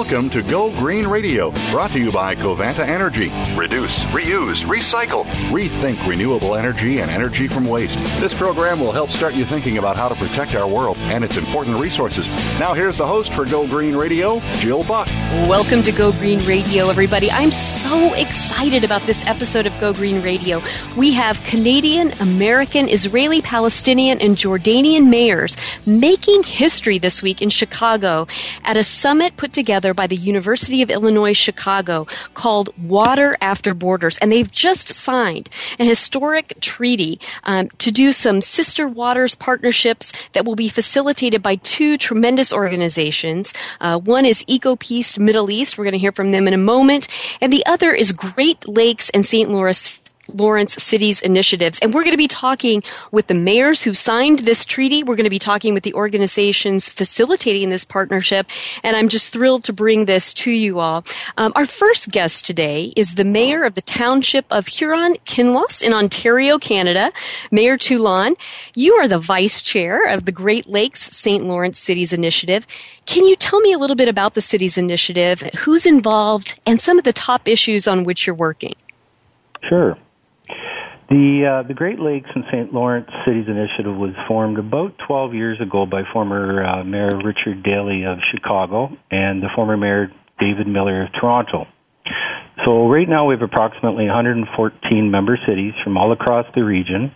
Welcome to Go Green Radio, brought to you by Covanta Energy. Reduce, reuse, recycle, rethink renewable energy and energy from waste. This program will help start you thinking about how to protect our world and its important resources. Now, here's the host for Go Green Radio, Jill Buck. Welcome to Go Green Radio, everybody. I'm so excited about this episode of Go Green Radio. We have Canadian, American, Israeli, Palestinian, and Jordanian mayors making history this week in Chicago at a summit put together together by the University of Illinois Chicago called Water After Borders. And they've just signed a historic treaty um, to do some sister waters partnerships that will be facilitated by two tremendous organizations. Uh, one is EcoPeace Middle East. We're going to hear from them in a moment. And the other is Great Lakes and St. Louis Lawrence Cities initiatives. And we're going to be talking with the mayors who signed this treaty. We're going to be talking with the organizations facilitating this partnership. And I'm just thrilled to bring this to you all. Um, our first guest today is the mayor of the township of Huron Kinloss in Ontario, Canada, Mayor Twolan. You are the vice chair of the Great Lakes St. Lawrence Cities Initiative. Can you tell me a little bit about the cities initiative, who's involved, and some of the top issues on which you're working? Sure. The uh, the Great Lakes and St. Lawrence Cities Initiative was formed about 12 years ago by former uh, Mayor Richard Daley of Chicago and the former Mayor David Miller of Toronto. So right now we have approximately 114 member cities from all across the region,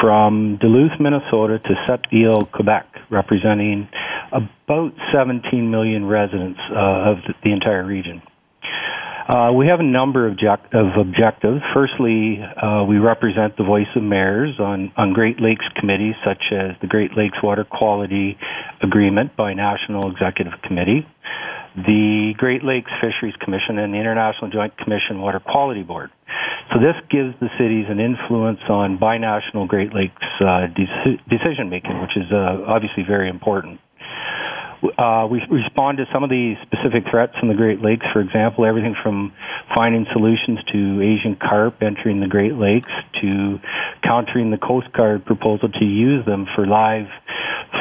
from Duluth, Minnesota to Sept-Îles, Quebec, representing about 17 million residents uh, of the entire region. Uh, we have a number of, object- of objectives. Firstly, uh, we represent the voice of mayors on, on Great Lakes committees such as the Great Lakes Water Quality Agreement Binational Executive Committee, the Great Lakes Fisheries Commission, and the International Joint Commission Water Quality Board. So this gives the cities an influence on binational Great Lakes uh, de- decision making, which is uh, obviously very important. Uh, we respond to some of the specific threats in the Great Lakes. For example, everything from finding solutions to Asian carp entering the Great Lakes to countering the Coast Guard proposal to use them for live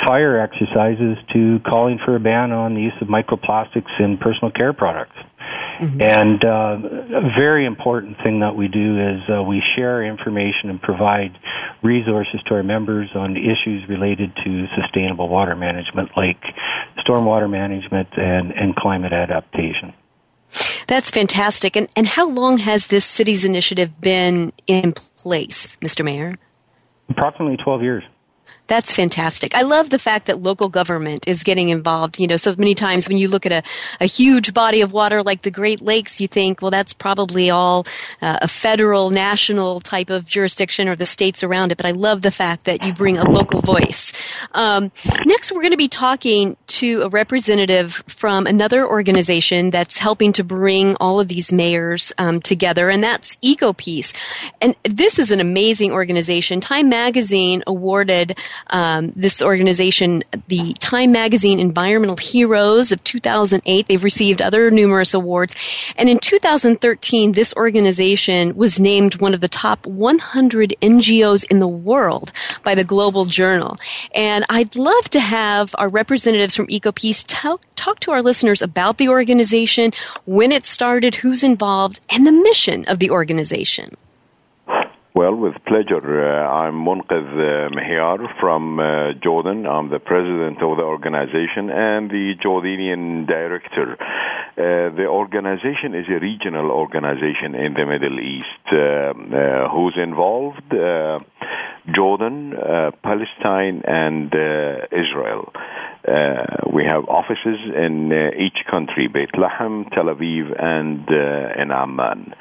fire exercises to calling for a ban on the use of microplastics in personal care products. Mm-hmm. And uh, a very important thing that we do is uh, we share information and provide resources to our members on issues related to sustainable water management, like stormwater management and, and climate adaptation. That's fantastic. And, and how long has this cities initiative been in place, Mr. Mayor? Approximately 12 years. That's fantastic. I love the fact that local government is getting involved. You know, so many times when you look at a, a huge body of water like the Great Lakes, you think, well, that's probably all uh, a federal, national type of jurisdiction or the states around it. But I love the fact that you bring a local voice. Um, next, we're going to be talking to a representative from another organization that's helping to bring all of these mayors um, together, and that's EcoPeace. And this is an amazing organization. Time Magazine awarded um, this organization the Time Magazine Environmental Heroes of 2008. They've received other numerous awards. And in 2013, this organization was named one of the top 100 NGOs in the world by the Global Journal. And I'd love to have our representatives from EcoPeace talk to our listeners about the organization, when it started, who's involved, and the mission of the organization. Well, with pleasure. Uh, I'm Munqidh uh, Mihyar from uh, Jordan. I'm the president of the organization and the Jordanian director. Uh, the organization is a regional organization in the Middle East. Uh, uh, who's involved? Jordan, uh, Palestine, and uh, Israel. Uh, we have offices in uh, each country, Bethlehem, Tel Aviv, and uh, in Amman.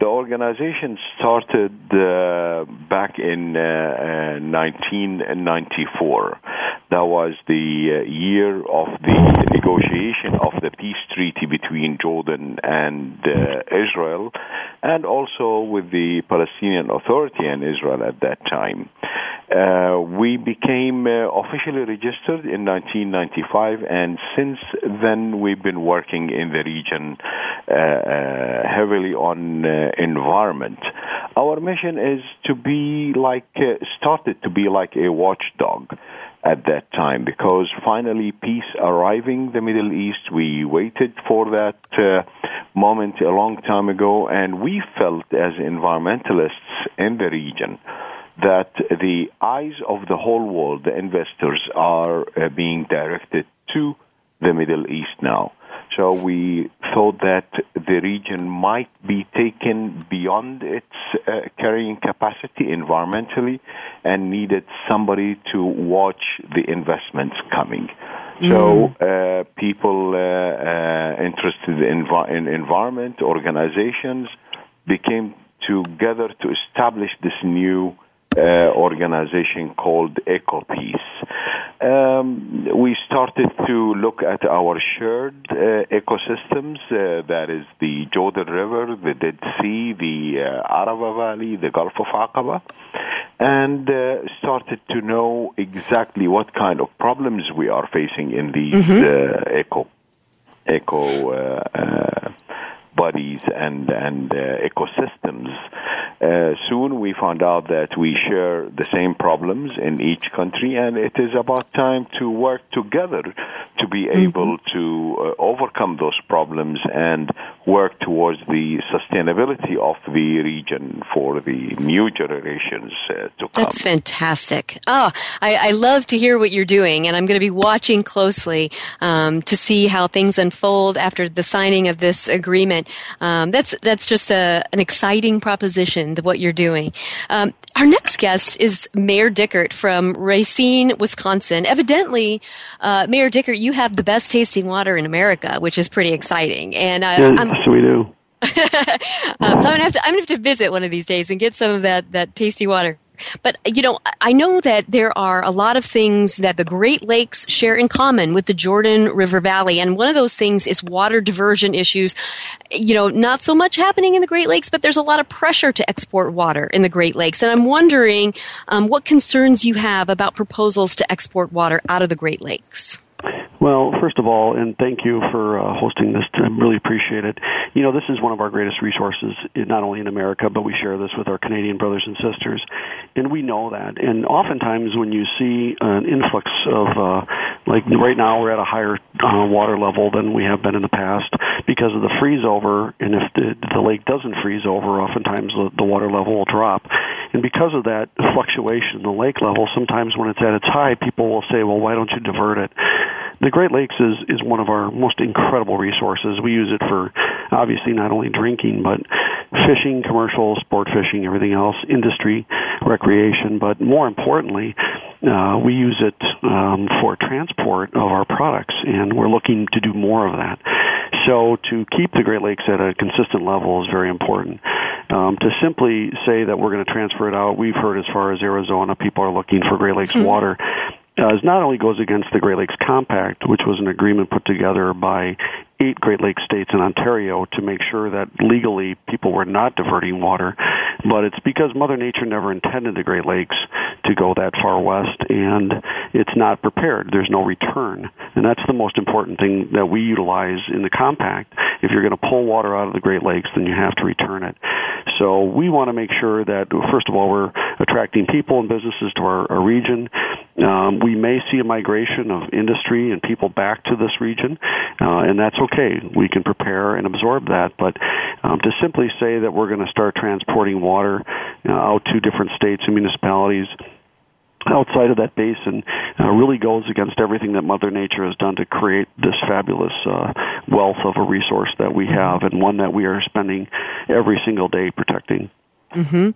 The organization started uh, back in 1994. That was the year of the negotiation of the peace treaty between Jordan and Israel, and also with the Palestinian Authority and Israel at that time. Uh, we became uh, officially registered in 1995, and since then we've been working in the region uh, uh heavily on uh, environment. Our mission is to be like, uh, started to be like a watchdog at that time because finally peace arriving the Middle East. We waited for that uh, moment a long time ago, and we felt as environmentalists in the region that the eyes of the whole world, the investors, are uh, being directed to the Middle East now. So we thought that the region might be taken beyond its uh, carrying capacity environmentally and needed somebody to watch the investments coming. Mm. So uh, people uh, uh interested in, in environment organizations became together to establish this new uh, organization called EcoPeace. Um, we started to look at our shared uh, ecosystems, uh, that is the Jordan River, the Dead Sea, the uh, Arava Valley, the Gulf of Aqaba, and uh, started to know exactly what kind of problems we are facing in these mm-hmm. Uh, eco eco bodies and and ecosystems uh, soon we found out that we share the same problems in each country, and it is about time to work together to be mm-hmm. able to uh, overcome those problems and work towards the sustainability of the region for the new generations uh, to come. That's fantastic. Oh, I, I, love to hear what you're doing, and I'm going to be watching closely um, to see how things unfold after the signing of this agreement. Um, that's that's just a, an exciting proposition what you're doing. Um, our next guest is Mayor Dickert from Racine, Wisconsin. Evidently, uh, Mayor Dickert, you have the best tasting water in America, which is pretty exciting. And uh, yes, we do. um, so I'm gonna have to I'm gonna have to visit one of these days and get some of that that tasty water. But, you know, I know that there are a lot of things that the Great Lakes share in common with the Jordan River Valley. And one of those things is water diversion issues. You know, not so much happening in the Great Lakes, but there's a lot of pressure to export water in the Great Lakes. And I'm wondering um, what concerns you have about proposals to export water out of the Great Lakes. Well, first of all, and thank you for uh, hosting this. I really appreciate it. You know, this is one of our greatest resources, not only in America, but we share this with our Canadian brothers and sisters, and we know that. And oftentimes, when you see an influx of, uh, like right now, we're at a higher uh, water level than we have been in the past because of the freeze over. And if the, the lake doesn't freeze over, oftentimes the, the water level will drop. And because of that fluctuation in the lake level, sometimes when it's at its high, people will say, "Well, why don't you divert it?" the Great Lakes is is one of our most incredible resources. We use it for obviously not only drinking but fishing, commercial, sport fishing, everything else, industry, recreation, but more importantly, uh, we use it um, for transport of our products, and we're looking to do more of that. So to keep the Great Lakes at a consistent level is very important. Um, to simply say that we're going to transfer it out, we've heard as far as Arizona, people are looking for Great Lakes hmm. water uh, not only goes against the Great Lakes Compact, which was an agreement put together by eight Great Lakes states and Ontario to make sure that legally people were not diverting water, but it's because Mother Nature never intended the Great Lakes to go that far west, and it's not prepared. There's no return, and that's the most important thing that we utilize in the compact. If you're going to pull water out of the Great Lakes, then you have to return it. So we want to make sure that first of all we're attracting people and businesses to our, our region. Um, we may see a migration of industry and people back to this region, uh, and that's okay. We can prepare and absorb that. But um, to simply say that we're going to start transporting water uh, out to different states and municipalities outside of that basin uh, really goes against everything that Mother Nature has done to create this fabulous uh, wealth of a resource that we have and one that we are spending every single day protecting. Mm-hmm.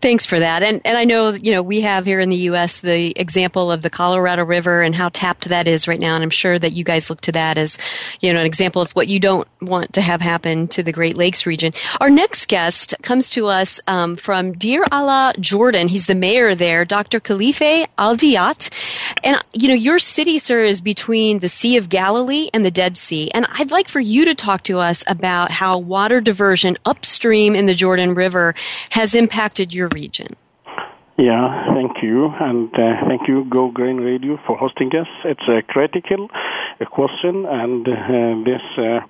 Thanks for that. And and I know you know we have here in the U.S. the example of the Colorado River and how tapped that is right now, and I'm sure that you guys look to that as you know an example of what you don't want to have happen to the Great Lakes region. Our next guest comes to us um, from Deir Alla, Jordan. He's the mayor there, Dr. Khalife Al Jiyat. And you know your city, sir, is between the Sea of Galilee and the Dead Sea, and I'd like for you to talk to us about how water diversion upstream in the Jordan River has impacted your region. Yeah, thank you, and uh, thank you, Go Green Radio, for hosting us. It's a critical question, and uh, this uh,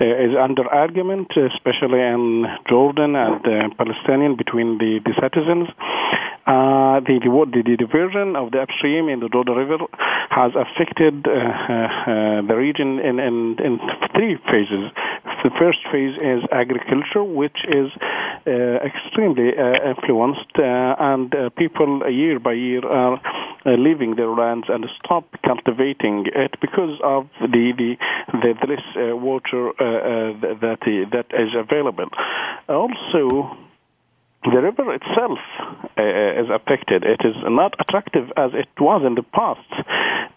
is under argument, especially in Jordan and uh, Palestinian between the, the citizens. Uh, the, the, the diversion of the upstream in the Jordan River has affected uh, uh, the region in, in, in three phases. The first phase is agriculture, which is uh, extremely uh, influenced, uh, and people year by year are leaving their lands and stop cultivating it because of the the, the, the less water that that is available. Also, the river itself uh, is affected. It is not attractive as it was in the past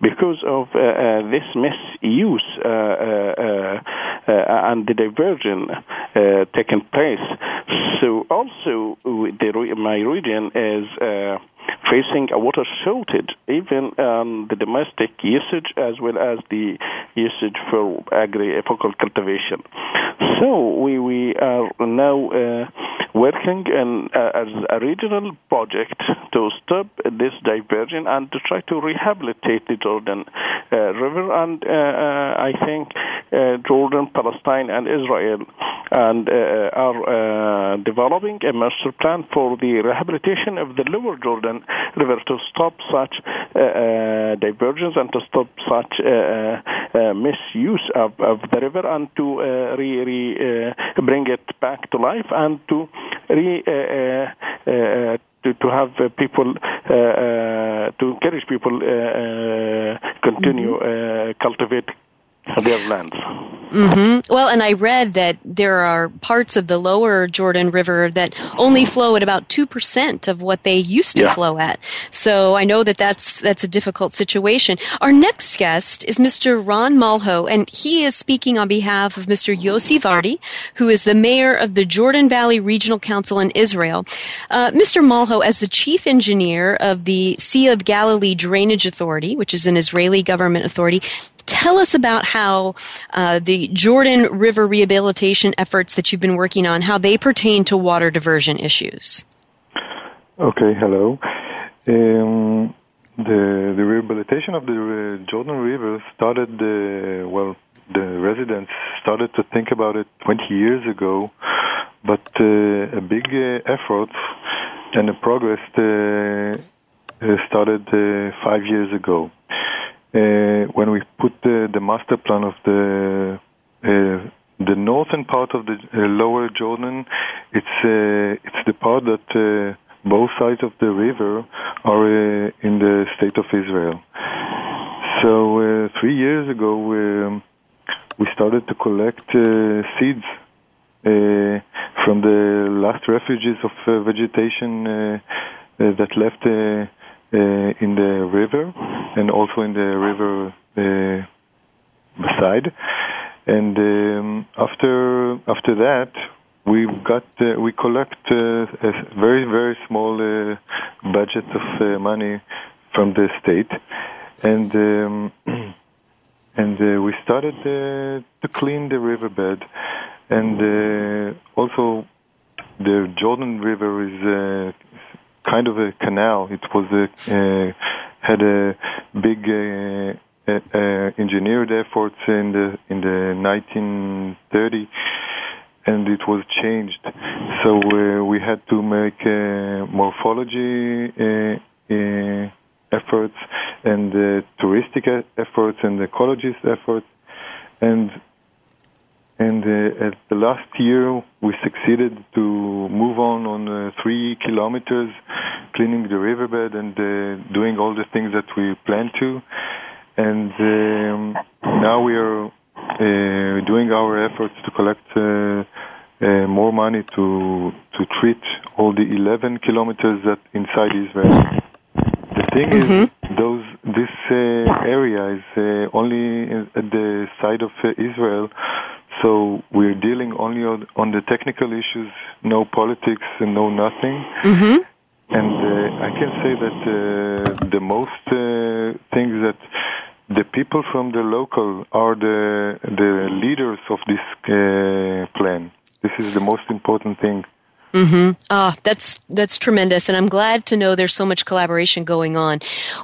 because of uh, uh, this misuse uh, uh, uh, and the diversion taking place. So also, the, my region is facing a water shortage, even um, the domestic usage as well as the usage for agricultural cultivation. So we, we are now uh, working in, uh, as a regional project to stop this diversion and to try to rehabilitate the Jordan uh, River. And uh, uh, I think uh, Jordan, Palestine, and Israel and are developing a master plan for the rehabilitation of the lower Jordan River to stop such diversions and to stop such misuse of, of the river and to re, re, bring it back to life and to re, uh, uh, to, to have uh, people uh, uh, to encourage people continue mm-hmm. cultivate their lands. Mm-hmm. Well, and I read that there are parts of the lower Jordan River that only flow at about two percent of what they used to yeah. flow at. So I know that that's that's a difficult situation. Our next guest is Mr. Ron Malho, and he is speaking on behalf of Mr. Yossi Vardi, who is the mayor of the Jordan Valley Regional Council in Israel. Uh, Mr. Malho, as the chief engineer of the Sea of Galilee Drainage Authority, which is an Israeli government authority, Tell us about how uh, the Jordan River rehabilitation efforts that you've been working on, how they pertain to water diversion issues. Okay, hello. Um, the, the rehabilitation of the uh, Jordan River started, uh, well, the residents started to think about it 20 years ago, but uh, a big uh, effort and a progress uh, started five years ago uh, when we put the, the master plan of the uh, the northern part of the uh, lower Jordan, it's uh, it's the part that uh, both sides of the river are uh, in the state of Israel. So three years ago, we, um, we started to collect seeds from the last refuges of vegetation that left uh, in the river and also in the river uh, beside. And um, after after that, we got uh, we collect uh, a very very small uh, budget of uh, money from the state, and um, and we started to clean the riverbed, and also the Jordan River is kind of a canal. It was a, uh, had a big uh, uh, engineered efforts in the in the 1930, and it was changed. So uh, we had to make uh, morphology uh, efforts and touristic efforts and ecologist efforts, and and uh, at the last year, we succeeded to move on on uh, three kilometers, cleaning the riverbed and uh, doing all the things that we planned to. And um, now we are uh, doing our efforts to collect uh, uh, more money to to treat all the 11 kilometers that inside Israel. The thing mm-hmm. is, those this uh, area is uh, only at the side of uh, Israel, so we're dealing only on, on, the technical issues, no politics and no nothing. Mm-hmm. And uh, I can say that uh, the most things that the people from the local are the the leaders of this plan. This is the most important thing. Mm-hmm. Ah, that's that's tremendous, and I'm glad to know there's so much collaboration going on.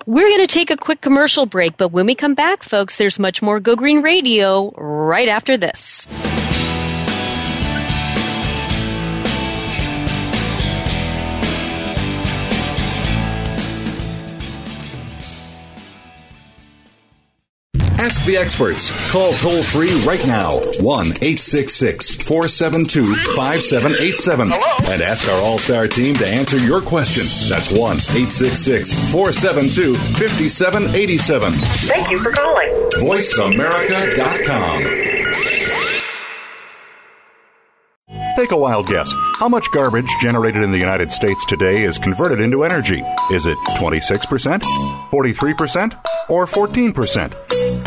We're going to take a quick commercial break, but when we come back, folks, there's much more Go Green Radio right after this. Ask the experts. Call toll free right now 1 866 472 5787 and ask our All Star team to answer your question. That's 1 866 472 5787. Thank you for calling. VoiceAmerica.com. Take a wild guess. How much garbage generated in the United States today is converted into energy? Is it 26%, 43%, or 14%?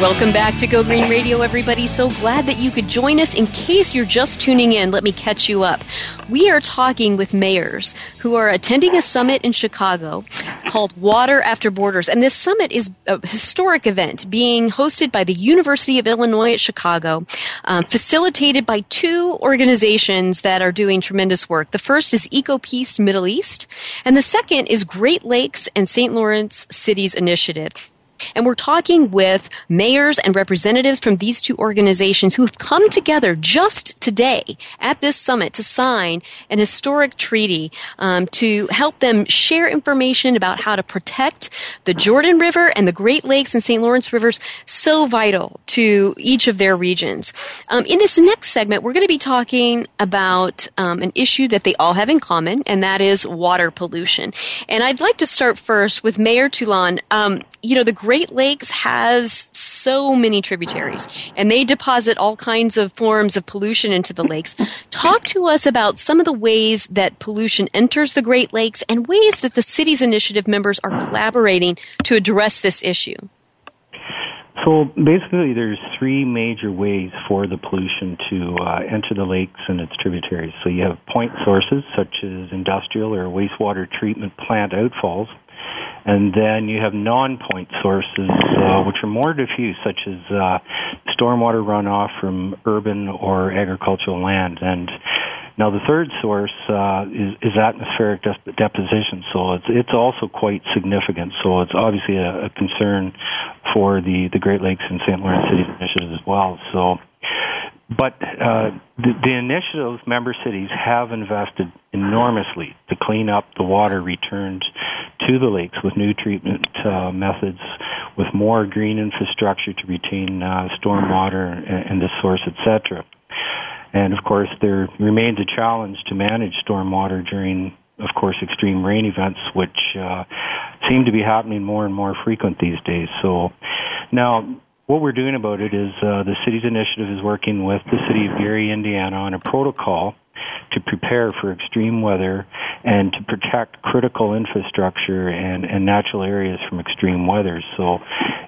Welcome back to Go Green Radio, everybody. So glad that you could join us. In case you're just tuning in, let me catch you up. We are talking with mayors who are attending a summit in Chicago called Water After Borders. And this summit is a historic event being hosted by the University of Illinois at Chicago, um, facilitated by two organizations that are doing tremendous work. The first is EcoPeace Middle East, and the second is Great Lakes and St. Lawrence Cities Initiative. And we're talking with mayors and representatives from these two organizations who have come together just today at this summit to sign an historic treaty um, to help them share information about how to protect the Jordan River and the Great Lakes and St. Lawrence rivers, so vital to each of their regions. Um, in this next segment, we're going to be talking about um, an issue that they all have in common, and that is water pollution. And I'd like to start first with Mayor Twolan. Um, you know, the Great Lakes has so many tributaries and they deposit all kinds of forms of pollution into the lakes. Talk to us about some of the ways that pollution enters the Great Lakes and ways that the city's initiative members are collaborating to address this issue. So basically, there's three major ways for the pollution to uh, enter the lakes and its tributaries. So you have point sources such as industrial or wastewater treatment plant outfalls. And then you have non-point sources, uh, which are more diffuse, such as uh, stormwater runoff from urban or agricultural land. And Now, the third source uh, is, is, atmospheric de- deposition, so it's it's also quite significant. So it's obviously a, a concern for the the Great Lakes and St. Lawrence Cities initiative as well. So but uh, the, the initiative's member cities have invested enormously to clean up the water returned to the lakes with new treatment uh, methods, with more green infrastructure to retain uh, storm water and, and the source, etc. And of course, there remains a challenge to manage stormwater during, of course, extreme rain events, which uh, seem to be happening more and more frequent these days. So now what we're doing about it is uh, the city's initiative is working with the city of Gary, Indiana, on a protocol to prepare for extreme weather and to protect critical infrastructure and, and natural areas from extreme weather. So,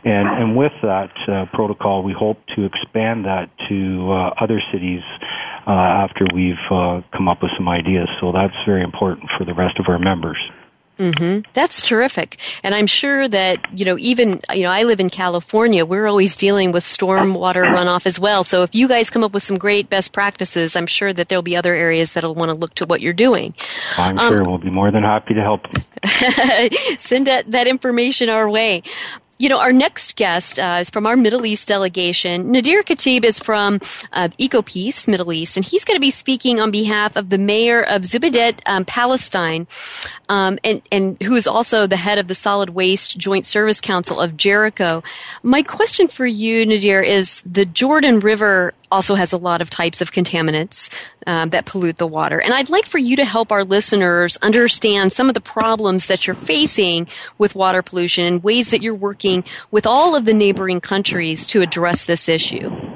and and with that uh, protocol, we hope to expand that to uh, other cities uh, after we've uh, come up with some ideas. So that's very important for the rest of our members. Mm-hmm. That's terrific. And I'm sure that, you know, even, you know, I live in California. We're always dealing with stormwater runoff as well. So if you guys come up with some great best practices, I'm sure that there'll be other areas that'll want to look to what you're doing. I'm um, sure we'll be more than happy to help. send that, that information our way you know, our next guest uh, is from our Middle East delegation. Nadir Khatib is from uh, EcoPeace Middle East, and he's going to be speaking on behalf of the mayor of Zubaydet, um, Palestine, um, and, and who is also the head of the Solid Waste Joint Service Council of Jericho. My question for you, Nadir, is the Jordan River also has a lot of types of contaminants um, that pollute the water. And I'd like for you to help our listeners understand some of the problems that you're facing with water pollution and ways that you're working with all of the neighboring countries to address this issue.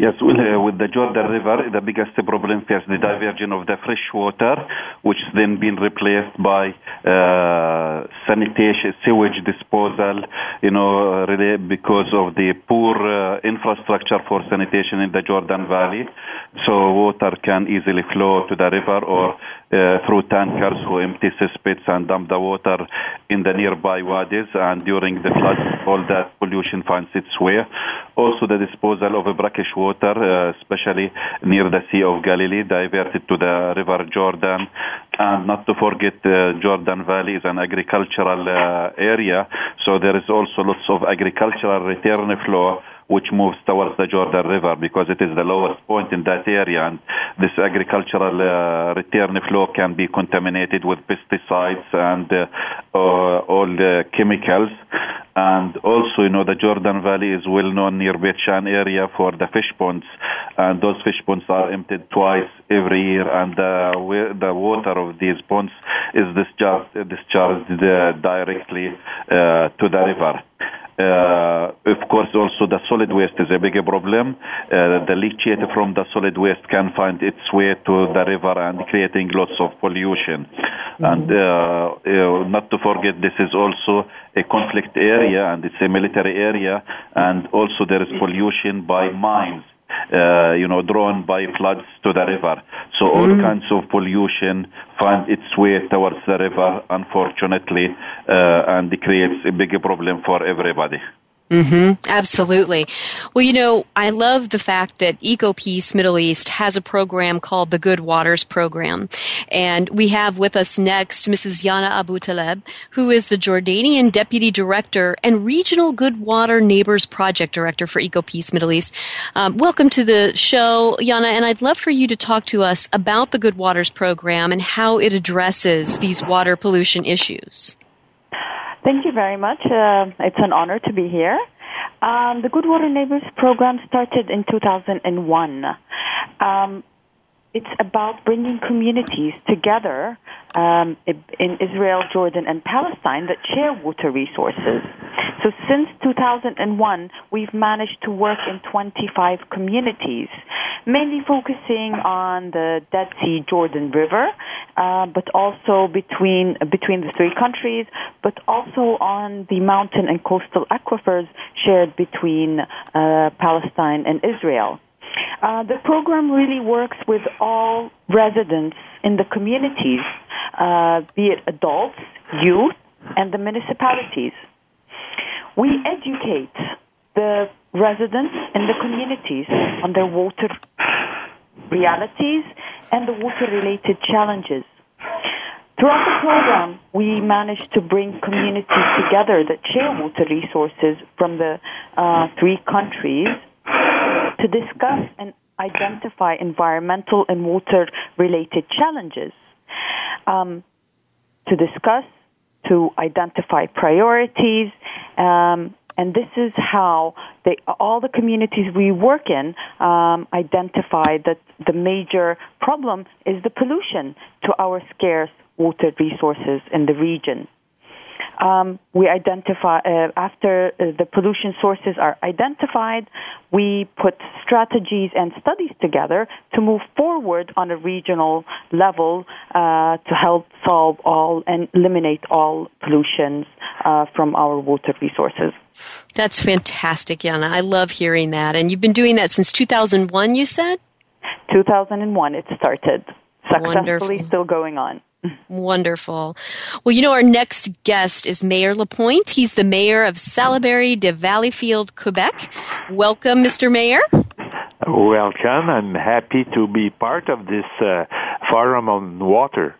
Yes, with, uh, with the Jordan River, the biggest problem is the diversion of the fresh water, which then been replaced by uh, sanitation, sewage disposal, you know, really because of the poor uh, infrastructure for sanitation in the Jordan Valley. So water can easily flow to the river or through tankers who empty cesspits and dump the water in the nearby wadis. And during the flood, all that pollution finds its way. Also, the disposal of brackish water, uh, especially near the Sea of Galilee, diverted to the River Jordan. And not to forget, uh, Jordan Valley is an agricultural uh, area, so there is also lots of agricultural return flow which moves towards the Jordan River because it is the lowest point in that area. And this agricultural uh, return flow can be contaminated with pesticides and uh, uh, all the chemicals. And also, you know, the Jordan Valley is well known near Beit Shan area for the fish ponds. And those fish ponds are emptied twice every year. And uh, the water of these ponds is discharged, discharged uh, directly uh, to the river. Uh, of course, also the solid waste is a big problem. Uh, the leachate from the solid waste can find its way to the river and creating lots of pollution. Mm-hmm. And uh, uh, not to forget, this is also a conflict area and it's a military area, and also there is pollution by mines uh, you know, drawn by floods to the river. So all mm. kinds of pollution find its way towards the river, unfortunately, uh, and it creates a big problem for everybody. Mm-hmm, absolutely. Well, you know, I love the fact that EcoPeace Middle East has a program called the Good Waters Program. And we have with us next Mrs. Yana Abu Taleb, who is the Jordanian Deputy Director and Regional Good Water Neighbors Project Director for EcoPeace Middle East. Um, welcome to the show, Yana, and I'd love for you to talk to us about the Good Waters Program and how it addresses these water pollution issues. Thank you very much. Uh, it's an honor to be here. Um, the Good Water Neighbors program started in 2001. Um, it's about bringing communities together um, in Israel, Jordan, and Palestine that share water resources. So since 2001, we've managed to work in 25 communities, mainly focusing on the Dead Sea Jordan River, uh, but also between between the three countries, but also on the mountain and coastal aquifers shared between uh, Palestine and Israel. Uh, the program really works with all residents in the communities, uh, be it adults, youth, and the municipalities. We educate the residents in the communities on their water realities and the water-related challenges. Throughout the program, we managed to bring communities together that share water resources from the uh, three countries to discuss and identify environmental and water-related challenges. Um, to discuss, to identify priorities, um, and this is how they, all the communities we work in um, identify that the major problem is the pollution to our scarce water resources in the region. Um, we identify uh, after uh, the pollution sources are identified, we put strategies and studies together to move forward on a regional level uh, to help solve all and eliminate all pollutions uh, from our water resources. That's fantastic, Yana. I love hearing that. And you've been doing that since 2001, you said? 2001 it started. Successfully Wonderful. still going on. Wonderful. Well, you know, our next guest is Mayor Lapointe. He's the mayor of Salaberry de Valleyfield, Quebec. Welcome, Mr. Mayor. Welcome. I'm happy to be part of this uh, forum on water.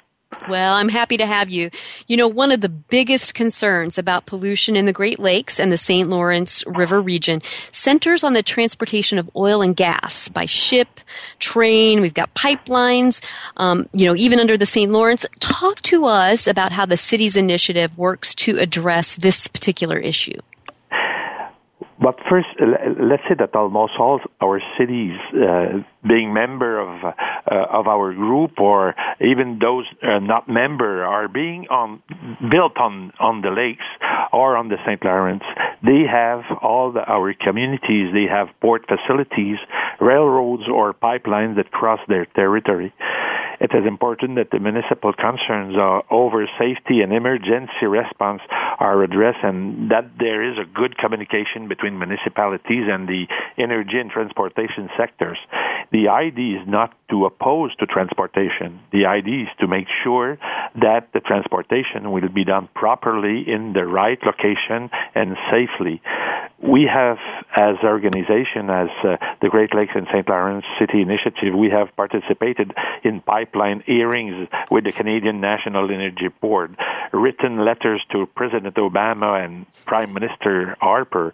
Well, I'm happy to have you. You know, one of the biggest concerns about pollution in the Great Lakes and the St. Lawrence River region centers on the transportation of oil and gas by ship, train. We've got pipelines, um, you know, even under the St. Lawrence. Talk to us about how the city's initiative works to address this particular issue. But first, let's say that almost all our cities, uh, being member of uh, of our group, or even those uh, not member, are being on built on on the lakes or on the St. Lawrence. They have all the, our communities. They have port facilities, railroads, or pipelines that cross their territory. It is important that the municipal concerns uh, over safety and emergency response are addressed and that there is a good communication between municipalities and the energy and transportation sectors. The idea is not to oppose to transportation. The idea is to make sure that the transportation will be done properly in the right location and safely. We have, as organization, as uh, the Great Lakes and St. Lawrence City Initiative, we have participated in pipeline hearings with the Canadian National Energy Board, written letters to President Obama and Prime Minister Harper,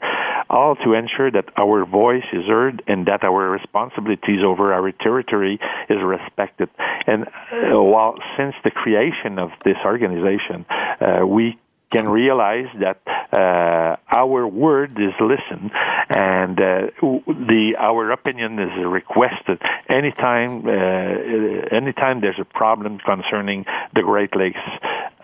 all to ensure that our voice is heard and that our responsibilities over our territory is respected. And uh, while since the creation of this organization, uh, we can realize that uh, our word is listened and uh, the our opinion is requested anytime uh, anytime there's a problem concerning the Great Lakes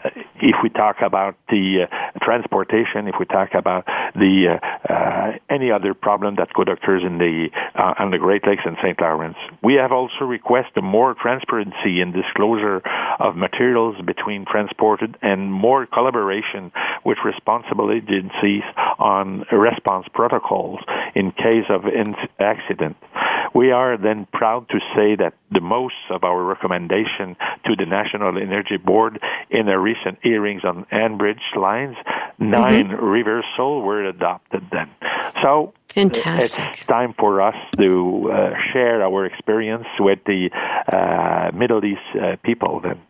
if we talk about the uh, transportation, if we talk about the uh, uh, any other problem that could occur in the uh, on the Great Lakes and St. Lawrence, we have also requested more transparency and disclosure of materials between transported and more collaboration with responsible agencies on response protocols in case of in- accident. We are then proud to say that the most of our recommendation to the National Energy Board in a recent hearings on Enbridge lines, 9 Mm-hmm. reversal were adopted then. So Fantastic. it's time for us to uh, share our experience with the uh, Middle East uh, people then.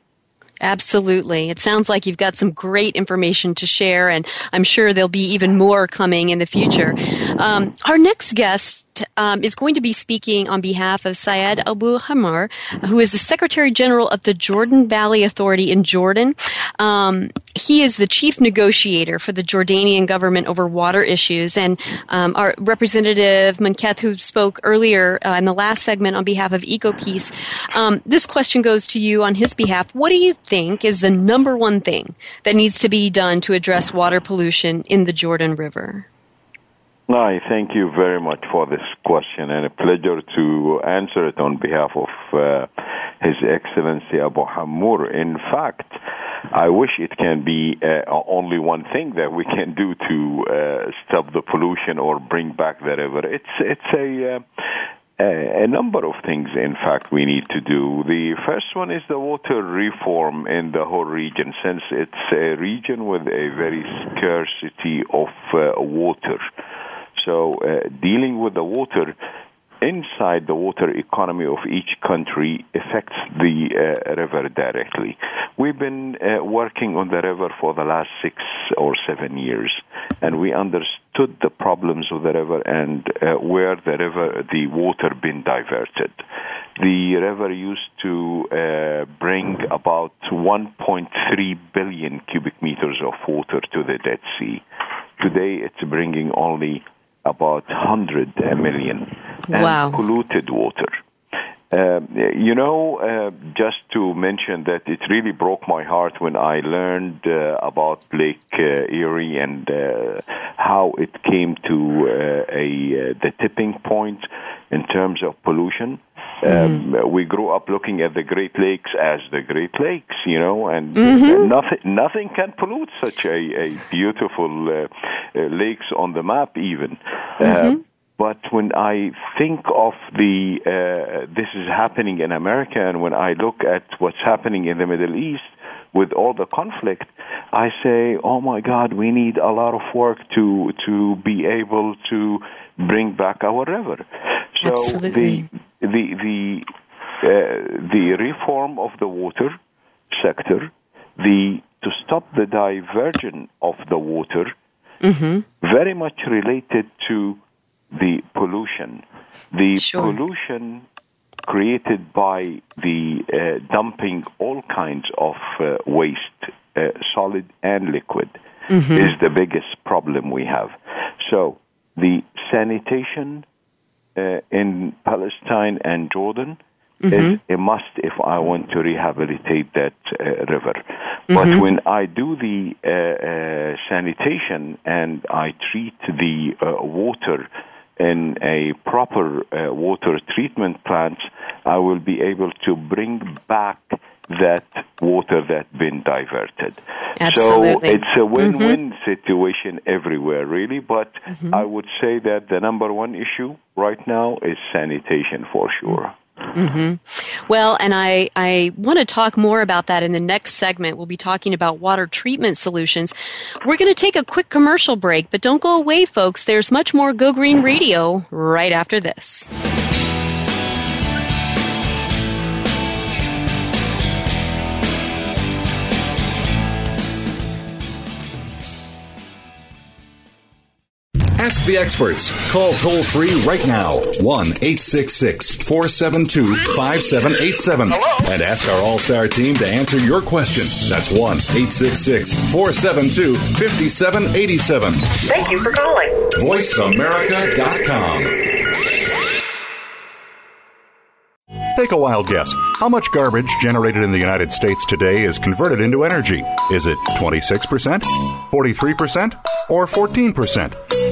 Absolutely. It sounds like you've got some great information to share, and I'm sure there'll be even more coming in the future. Um, our next guest um, is going to be speaking on behalf of Saad Abu Hammour, who is the Secretary General of the Jordan Valley Authority in Jordan. Um, he is the chief negotiator for the Jordanian government over water issues. And um, our representative Munqeth, who spoke earlier uh, in the last segment on behalf of EcoPeace, um, this question goes to you on his behalf. What do you think is the number one thing that needs to be done to address water pollution in the Jordan River? I thank you very much for this question and a pleasure to answer it on behalf of uh, His Excellency Abu Hammour. In fact, I wish it can be uh, only one thing that we can do to uh, stop the pollution or bring back the river. It's it's a uh, a number of things, in fact, we need to do. The first one is the water reform in the whole region, since it's a region with a very scarcity of uh, water. So, uh, dealing with the water inside the water economy of each country affects the uh, river directly. We've been uh, working on the river for the last six or seven years, and we understood the problems of the river and uh, where the river, the water, been diverted. The river used to uh, bring about 1.3 billion cubic meters of water to the Dead Sea. Today, it's bringing only about 100 million and Wow. polluted water. Uh, you know, uh, just to mention that it really broke my heart when I learned uh, about Lake uh, Erie and uh, how it came to uh, a uh, the tipping point in terms of pollution. Um, we grew up looking at the Great Lakes as the Great Lakes, you know, and Mhm. nothing nothing can pollute such a, a beautiful uh, uh, lakes on the map, even. Uh, but when I think of the uh, this is happening in America, and when I look at what's happening in the Middle East with all the conflict, I say, "Oh my God, we need a lot of work to to be able to bring back our river." So Absolutely. the the the uh, the reform of the water sector, the to stop the diversion of the water, Mm-hmm. very much related to the pollution. The pollution created by the uh, dumping all kinds of uh, waste, uh, solid and liquid, Mhm. is the biggest problem we have. So the sanitation uh, in Palestine and Jordan is a must if I want to rehabilitate that uh, river. But Mhm. when I do the uh, uh, sanitation and I treat the uh, water in a proper uh, water treatment plant, I will be able to bring back that water that's been diverted. Absolutely. So it's a win-win situation everywhere, really. But I would say that the number one issue right now is sanitation for sure. Hmm Well, and I, I want to talk more about that in the next segment. We'll be talking about water treatment solutions. We're going to take a quick commercial break, but don't go away, folks. There's much more Go Green Radio right after this. Ask the experts. Call toll free right now 1 866 472 5787 and ask our All Star team to answer your question. That's 1 866 472 5787. Thank you for calling. VoiceAmerica.com. Take a wild guess. How much garbage generated in the United States today is converted into energy? Is it 26%, 43%, or 14%?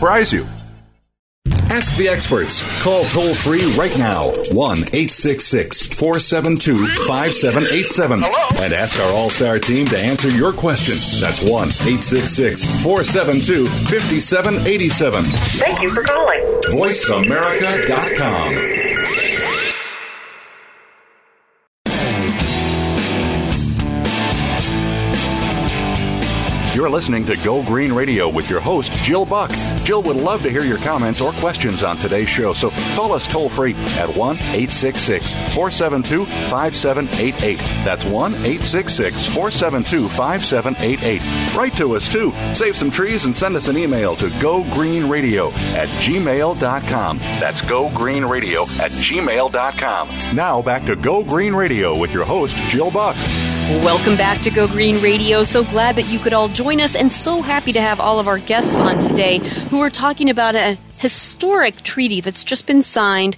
surprise you. Ask the experts. Call toll free right now 1 866 472 5787 and ask our All Star team to answer your question. That's 1 866 472 5787. Thank you for calling. VoiceAmerica.com. You're listening to Go Green Radio with your host, Jill Buck. Jill would love to hear your comments or questions on today's show, so call us toll free at 1 866 472 5788. That's 1 866 472 5788. Write to us too. Save some trees and send us an email to gogreenradio at gmail.com. That's gogreenradio at gmail.com. Now back to Go Green Radio with your host, Jill Buck. Welcome back to Go Green Radio. So glad that you could all join us and so happy to have all of our guests on today who are talking about a historic treaty that's just been signed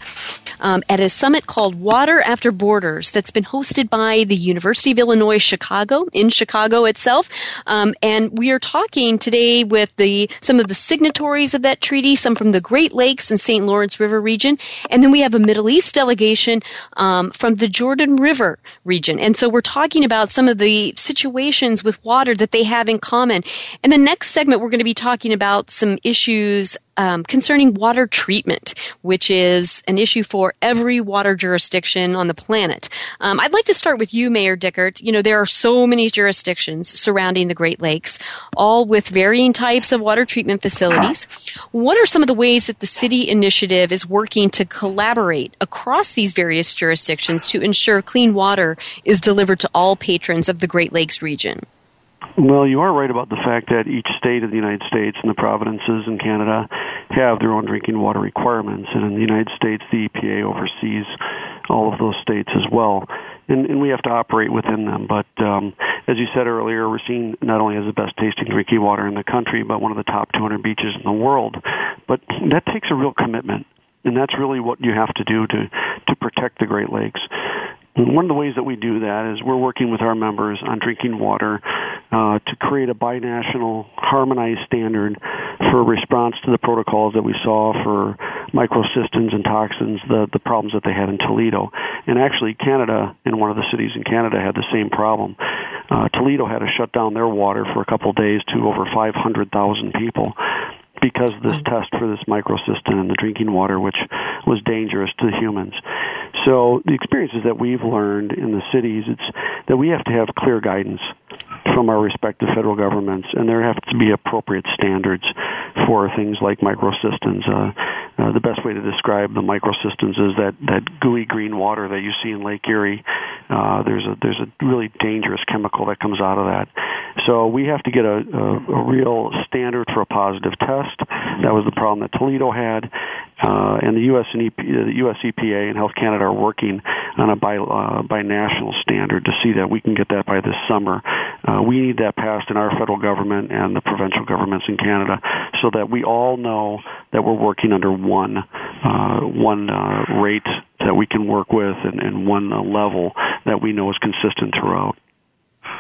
um, at a summit called Water After Borders that's been hosted by the University of Illinois Chicago in Chicago itself. Um, and we are talking today with the some of the signatories of that treaty, some from the Great Lakes and St. Lawrence River region, and then we have a Middle East delegation um, from the Jordan River region. And so we're talking about some of the situations with water that they have in common. And the next segment, we're going to be talking about some issues um, concerning water treatment, which is an issue for every water jurisdiction on the planet. Um, I'd like to start with you, Mayor Dickert. You know, there are so many jurisdictions surrounding the Great Lakes, all with varying types of water treatment facilities. What are some of the ways that the city initiative is working to collaborate across these various jurisdictions to ensure clean water is delivered to all patrons of the Great Lakes region? Well, you are right about the fact that each state of the United States and the provinces in Canada have their own drinking water requirements. And in the United States, the EPA oversees all of those states as well. And, and we have to operate within them. But um, as you said earlier, we're seen not only as the best tasting drinking water in the country, but one of the top 200 beaches in the world. But that takes a real commitment. And that's really what you have to do to, to protect the Great Lakes. One of the ways that we do that is we're working with our members on drinking water uh, to create a binational harmonized standard for response to the protocols that we saw for microcystins and toxins, the, the problems that they had in Toledo. And actually, Canada, in one of the cities in Canada, had the same problem. Uh, Toledo had to shut down their water for a couple of days to over 500,000 people because of this test for this microcystin in the drinking water, which was dangerous to humans. So the experiences that we've learned in the cities, it's that we have to have clear guidance from our respective federal governments, and there have to be appropriate standards for things like microcystins. Uh, uh, the best way to describe the microcystins is that, that gooey green water that you see in Lake Erie. Uh, there's a there's a really dangerous chemical that comes out of that. So we have to get a, a, a real standard for a positive test. That was the problem that Toledo had, uh, and the U.S. and EP, the U.S. EPA and Health Canada are working on a bi, uh, binational standard to see that we can get that by this summer. Uh, we need that passed in our federal government and the provincial governments in Canada, so that we all know that we're working under one uh, one uh, rate that we can work with and, and one uh, level that we know is consistent throughout.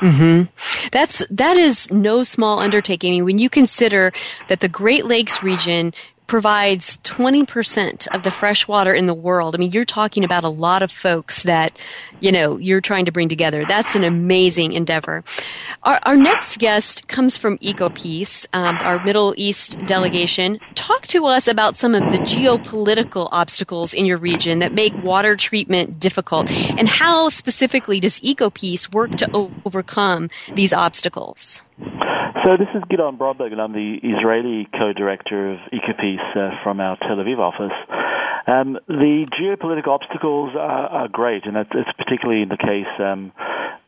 Mm-hmm. That's that is no small undertaking. I mean, when you consider that the Great Lakes region provides 20% of the fresh water in the world. I mean, you're talking about a lot of folks that, you know, you're trying to bring together. That's an amazing endeavor. Our, our next guest comes from EcoPeace, um, our Middle East delegation. Talk to us about some of the geopolitical obstacles in your region that make water treatment difficult and how specifically does EcoPeace work to overcome these obstacles? So this is Gidon Bromberg, and I'm the Israeli co-director of EcoPeace uh, from our Tel Aviv office. Um, the geopolitical obstacles are, are great, and it's, it's particularly in the case um,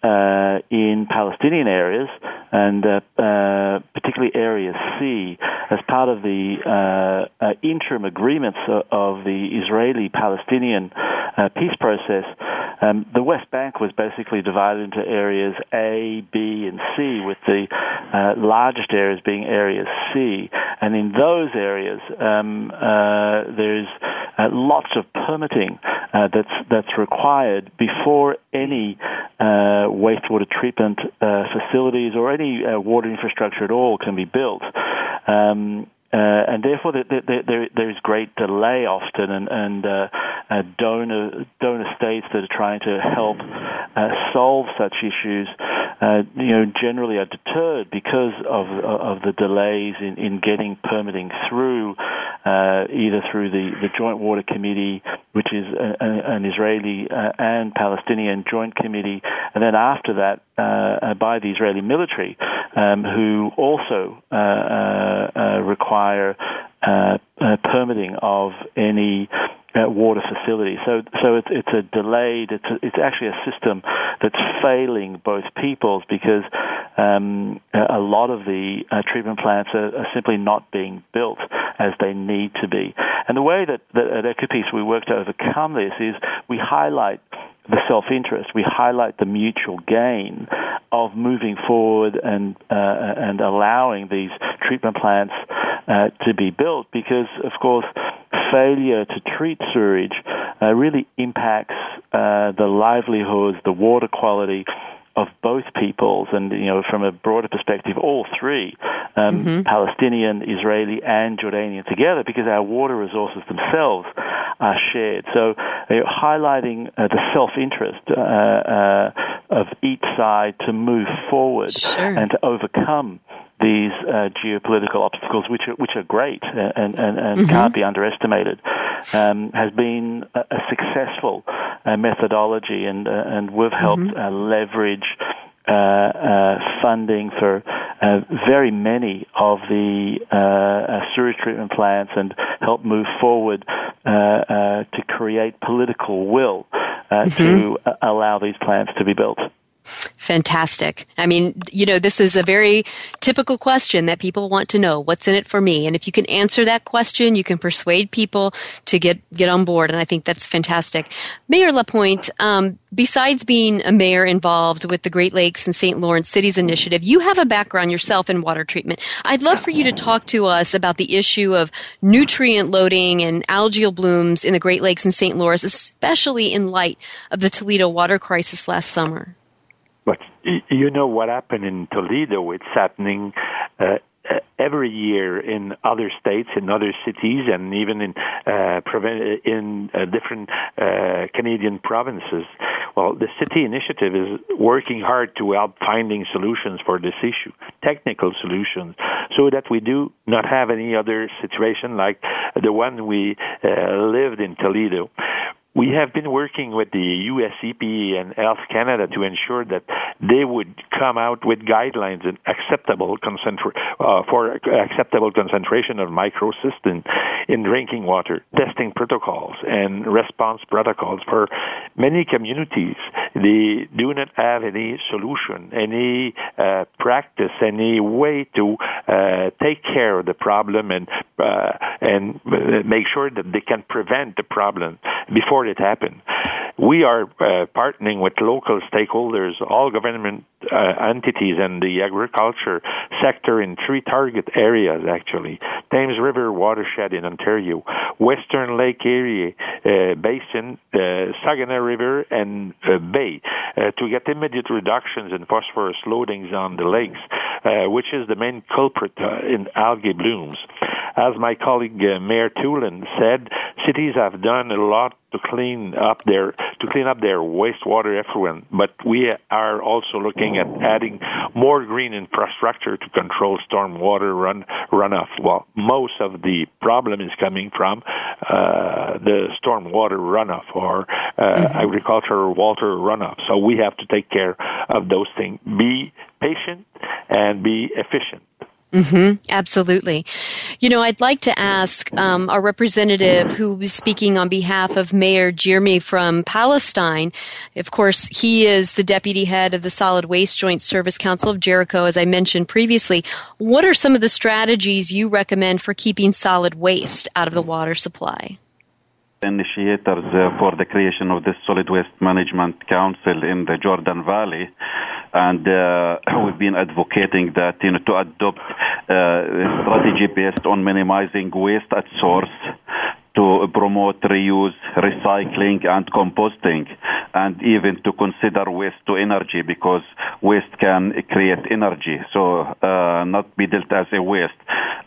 uh, in Palestinian areas, and uh, uh, particularly Area C, as part of the uh, uh, interim agreements of the Israeli-Palestinian uh, peace process. Um, the West Bank was basically divided into areas A, B, and C, with the largest areas being Area C. And in those areas, um, there's lots of permitting that's that's required before any wastewater treatment uh, facilities or any uh, water infrastructure at all can be built. Um, uh, and therefore, there, is great delay often, and, and uh, uh, donor donor states that are trying to help uh, solve such issues, uh, you know, generally are deterred because of of the delays in, in getting permitting through, uh, either through the, the Joint Water Committee, which is a, a, an Israeli and Palestinian joint committee, and then after that by the Israeli military. um, who also uh, uh, uh require uh, uh, permitting of any uh, water facility. So, so it's, it's a delayed. It's a, it's actually a system that's failing both peoples because um, a lot of the uh, treatment plants are, are, simply not being built as they need to be. And the way that, that at Ecopeace we work to overcome this is we highlight the self-interest. We highlight the mutual gain of moving forward and uh, and allowing these treatment plants uh, to be built because, of course, failure to treat sewage uh, really impacts uh, the livelihoods, the water quality of both peoples, and you know, from a broader perspective, all three, um, mm-hmm. Palestinian, Israeli, and Jordanian together, because our water resources themselves are shared. So, uh, highlighting uh, the self-interest uh, uh, of each side to move forward sure. and to overcome these uh, geopolitical obstacles, which are, which are great uh, and, and, and mm-hmm. can't be underestimated, um, has been a, a successful uh, methodology, and uh, and we've helped mm-hmm. Uh, leverage. Uh, funding for very many of the sewage treatment plants and help move forward to create political will mm-hmm. to allow these plants to be built. Fantastic. I mean, you know, this is a very typical question that people want to know what's in it for me. And if you can answer that question, you can persuade people to get, get on board. And I think that's fantastic. Mayor Lapointe, um, besides being a mayor involved with the Great Lakes and St. Lawrence Cities Initiative, you have a background yourself in water treatment. I'd love for you to talk to us about the issue of nutrient loading and algal blooms in the Great Lakes and St. Lawrence, especially in light of the Toledo water crisis last summer. But you know what happened in Toledo? It's happening uh, every year in other states, in other cities, and even in uh, in uh, different uh, Canadian provinces. Well, the city initiative is working hard to help finding solutions for this issue, technical solutions, so that we do not have any other situation like the one we uh, lived in Toledo, we have been working with the US EPA and Health Canada to ensure that they would come out with guidelines and acceptable concentra- uh, for acceptable concentration of microcystin in drinking water, testing protocols and response protocols for many communities. They do not have any solution, any uh, practice, any way to uh, take care of the problem and uh, and make sure that they can prevent the problem before it happen. We are uh, partnering with local stakeholders, all government uh, entities, and the agriculture sector in three target areas actually. Thames River watershed in Ontario, Western Lake Erie uh, basin, uh, Saguenay River, and uh, Bay uh, to get immediate reductions in phosphorus loadings on the lakes, which is the main culprit in algae blooms. As my colleague Mayor Twolan said, cities have done a lot to clean up their to clean up their wastewater effluent, but we are also looking at adding more green infrastructure to control stormwater run runoff. Well, most of the problem is coming from uh, the stormwater runoff or uh, mm-hmm. agricultural water runoff. So we have to take care of those things. Be patient and be efficient. Mm-hmm, absolutely. You know, I'd like to ask um, our representative who was speaking on behalf of Mayor Jeremy from Palestine. Of course, he is the deputy head of the Solid Waste Joint Service Council of Jericho, as I mentioned previously. What are some of the strategies you recommend for keeping solid waste out of the water supply? Initiators uh, for the creation of this solid waste management council in the Jordan Valley and uh, we've been advocating that you know to adopt uh, a strategy based on minimizing waste at source to promote reuse, recycling, and composting, and even to consider waste to energy because waste can create energy, so uh, not be dealt as a waste.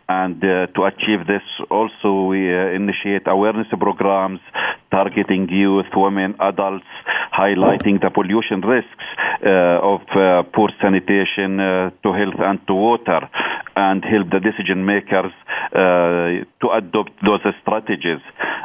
And uh, to achieve this, also we uh, initiate awareness programs targeting youth, women, adults, highlighting the pollution risks uh, of uh, poor sanitation uh, to health and to water and help the decision makers to adopt those strategies.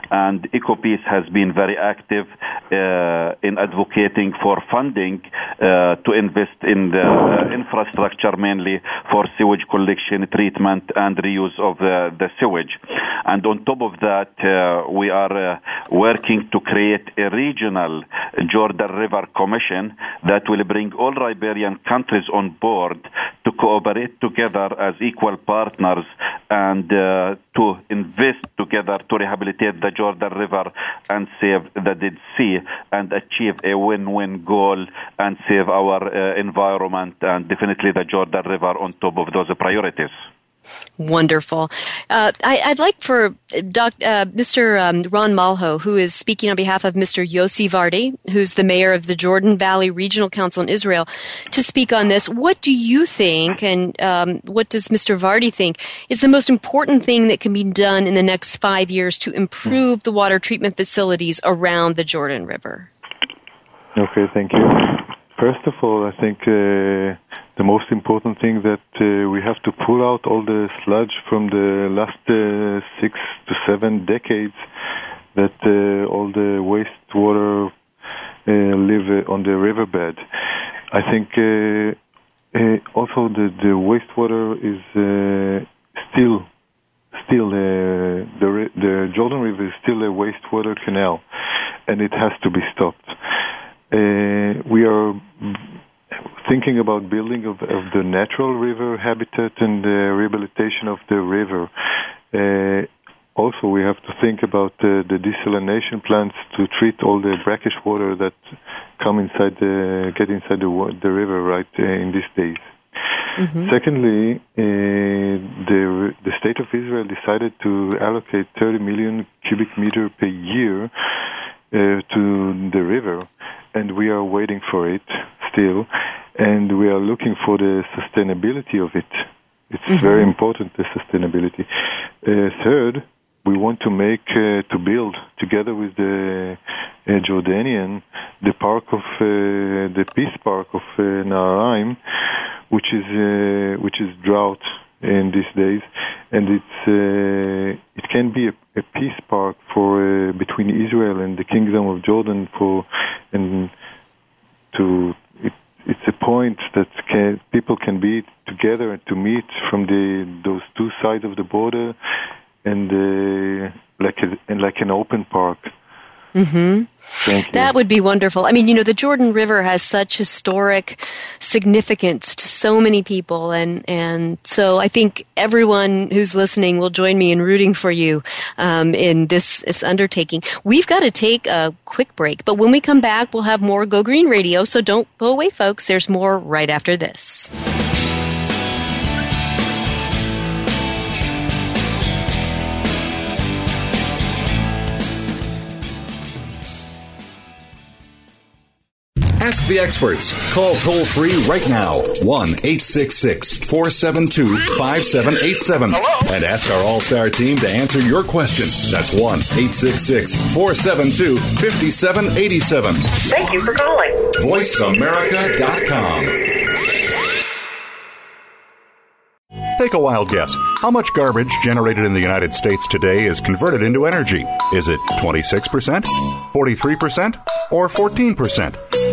And EcoPeace has been very active in advocating for funding to invest in the infrastructure mainly for sewage collection, treatment, and reuse of the, the sewage. And on top of that, we are uh, working to create a regional Jordan River Commission that will bring all riparian countries on board to cooperate together as equal partners and uh, to invest together to rehabilitate the Jordan River and save the Dead Sea and achieve a win-win goal and save our uh, environment and definitely the Jordan River on top of those priorities. Wonderful. Uh, I, would like for Doc, uh, Mr. Um, Ron Malho, who is speaking on behalf of Mr. Yossi Vardi, who's the mayor of the Jordan Valley Regional Council in Israel, to speak on this. What do you think, and um, what does Mr. Vardi think, is the most important thing that can be done in the next five years to improve the water treatment facilities around the Jordan River? Okay, thank you. First of all, I think uh, the most important thing that uh, we have to pull out all the sludge from the last uh, six to seven decades that uh, all the wastewater uh, live uh, on the riverbed. I think also the, the wastewater is still still the the Jordan River is still a wastewater canal, and it has to be stopped. Uh, we are thinking about building of, of, the natural river habitat and the rehabilitation of the river. Uh, also, we have to think about uh, the desalination plants to treat all the brackish water that come inside the get inside the, the river right uh, in these days. Mm-hmm. Secondly, uh, the the state of Israel decided to allocate 30 million cubic meter per year uh, to the river and we are waiting for it still, and we are looking for the sustainability of it. It's mm-hmm. very important, the sustainability. Uh, third, we want to make, uh, to build together with the uh, Jordanian, the park of, uh, the peace park of uh, Naharaim, which is, uh, which is drought in these days, and it's uh, it can be a, a peace park for uh, between Israel and the Kingdom of Jordan for and to it, it's a point that can, people can be together and to meet from the those two sides of the border and uh, like a, and like an open park Mm-hmm. That would be wonderful. I mean, you know, the Jordan River has such historic significance to so many people, and and so I think everyone who's listening will join me in rooting for you um, in this, this undertaking. We've got to take a quick break, but when we come back, we'll have more Go Green Radio. So don't go away, folks. There's more right after this. Ask the experts. Call toll free right now 1 866 472 5787 and ask our All Star team to answer your question. That's 1 866 472 5787. Thank you for calling. VoiceAmerica.com. Take a wild guess. How much garbage generated in the United States today is converted into energy? Is it 26%, 43%, or 14%?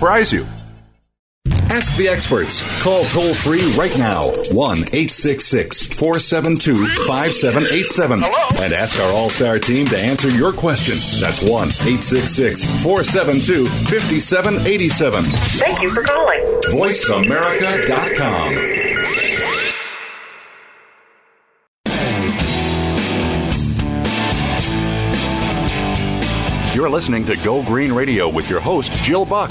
surprise you. Ask the experts. Call toll free right now 1 866 472 5787 and ask our All Star team to answer your question. That's 1 866 472 5787. Thank you for calling. VoiceAmerica.com. You're listening to Go Green Radio with your host, Jill Buck.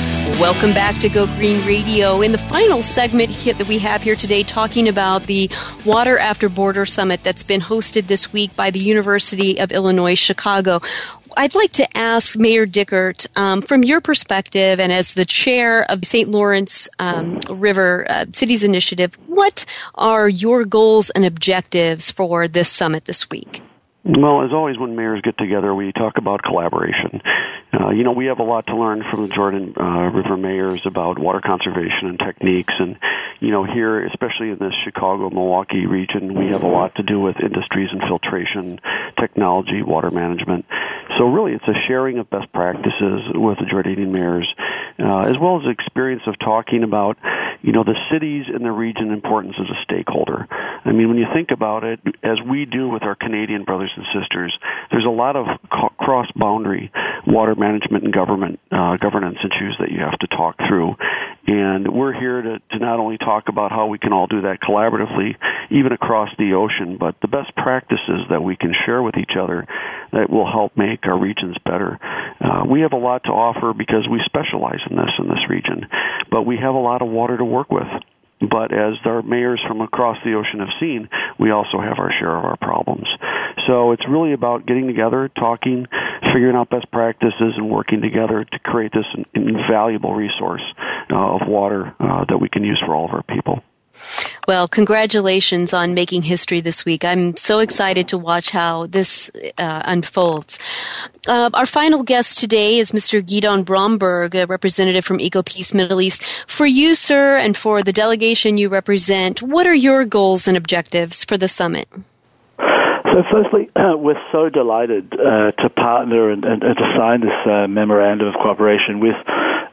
Welcome back to Go Green Radio. In the final segment hit that we have here today, talking about the Water After Border Summit that's been hosted this week by the University of Illinois Chicago. I'd like to ask Mayor Dickert, um, from your perspective and as the chair of St. Lawrence um, River uh, Cities Initiative, what are your goals and objectives for this summit this week? Well, as always, when mayors get together, we talk about collaboration. Uh, you know, we have a lot to learn from the Jordan uh, River mayors about water conservation and techniques. And, you know, here, especially in this Chicago Milwaukee region, we have a lot to do with industries and filtration, technology, water management. So, really, it's a sharing of best practices with the Jordanian mayors, uh, as well as experience of talking about, you know, the cities and the region importance as a stakeholder. I mean, when you think about it, as we do with our Canadian brothers and sisters, there's a lot of cross boundary water management and government uh, governance issues that you have to talk through. And we're here to, to not only talk about how we can all do that collaboratively, even across the ocean, but the best practices that we can share with each other that will help make our regions better. Uh, we have a lot to offer because we specialize in this in this region, but we have a lot of water to work with. But as our mayors from across the ocean have seen, we also have our share of our problems. So it's really about getting together, talking, figuring out best practices, and working together to create this invaluable resource uh, of water uh, that we can use for all of our people. Well, congratulations on making history this week. I'm so excited to watch how this uh, unfolds. Uh, our final guest today is Mr. Gidon Bromberg, a representative from EcoPeace Middle East. For you, sir, and for the delegation you represent, what are your goals and objectives for the summit? So, firstly, uh, we're so delighted uh, to partner and, and, and, to sign this uh, memorandum of cooperation with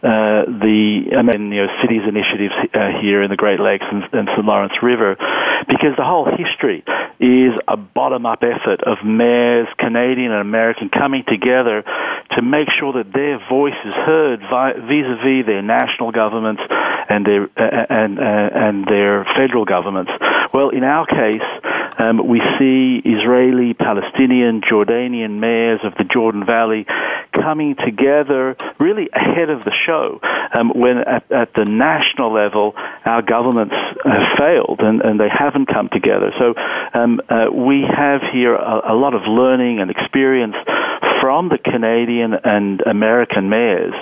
uh, the I mean, you know, cities initiatives uh, here in the Great Lakes and, and St. Lawrence River, because the whole history is a bottom-up effort of mayors, Canadian and American, coming together to make sure that their voice is heard vis-a-vis their national governments and their uh, and and their federal governments. Well, in our case, um, we see Israeli, Palestinian, Jordanian mayors of the Jordan Valley coming together really ahead of the show um, when at, at, the national level our governments have failed and, and they haven't come together. So um, uh, we have here a, a lot of learning and experience from the Canadian and American mayors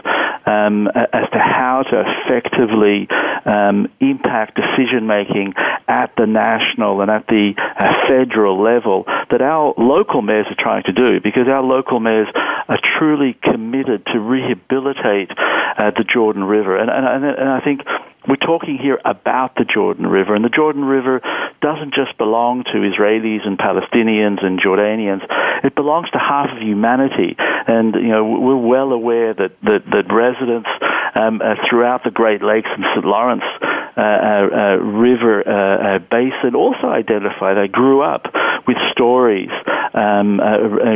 um, as to how to effectively um, impact decision making at the national and at the uh, federal level that our local mayors are trying to do because our local mayors are truly committed to rehabilitate uh, the Jordan River. And, and, and I think we're talking here about the Jordan River, and the Jordan River doesn't just belong to Israelis and Palestinians and Jordanians. It belongs to half of humanity, and you know we're well aware that that, that residents um, uh, throughout the Great Lakes and St. Lawrence River uh, uh, basin also identify they grew up with stories um,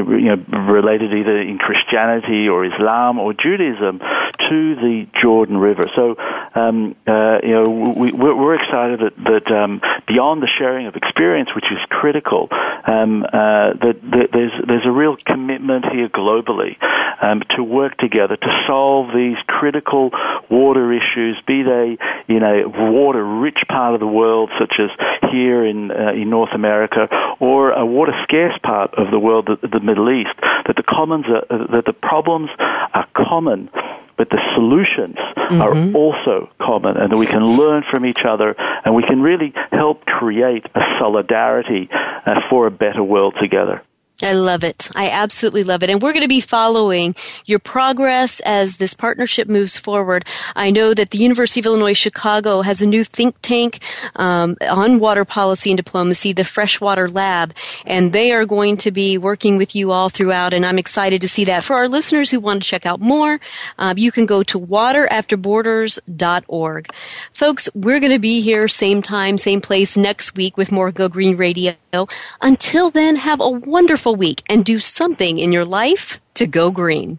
you know, related either in Christianity or Islam or Judaism to the Jordan River. So um, you know we, we're excited that, that um, beyond the sharing of experience, which is critical, um, that, that, there's there's a real commitment here globally um, to work together to solve these critical water issues, be they in a water-rich part of the world, such as here in uh, in North America, or a water-scarce part of the world, the, the Middle East. That the commons are, uh, that the problems are common but the solutions Mm-hmm. are also common, and that we can learn from each other, and we can really help create a solidarity uh, for a better world together. I love it. I absolutely love it. And we're going to be following your progress as this partnership moves forward. I know that the University of Illinois Chicago has a new think tank um, on water policy and diplomacy, the Freshwater Lab, and they are going to be working with you all throughout. And I'm excited to see that. For our listeners who want to check out more, um, you can go to waterafterborders.org. Folks, we're going to be here same time, same place next week with more Go Green Radio. Until then, have a week and do something in your life to go green.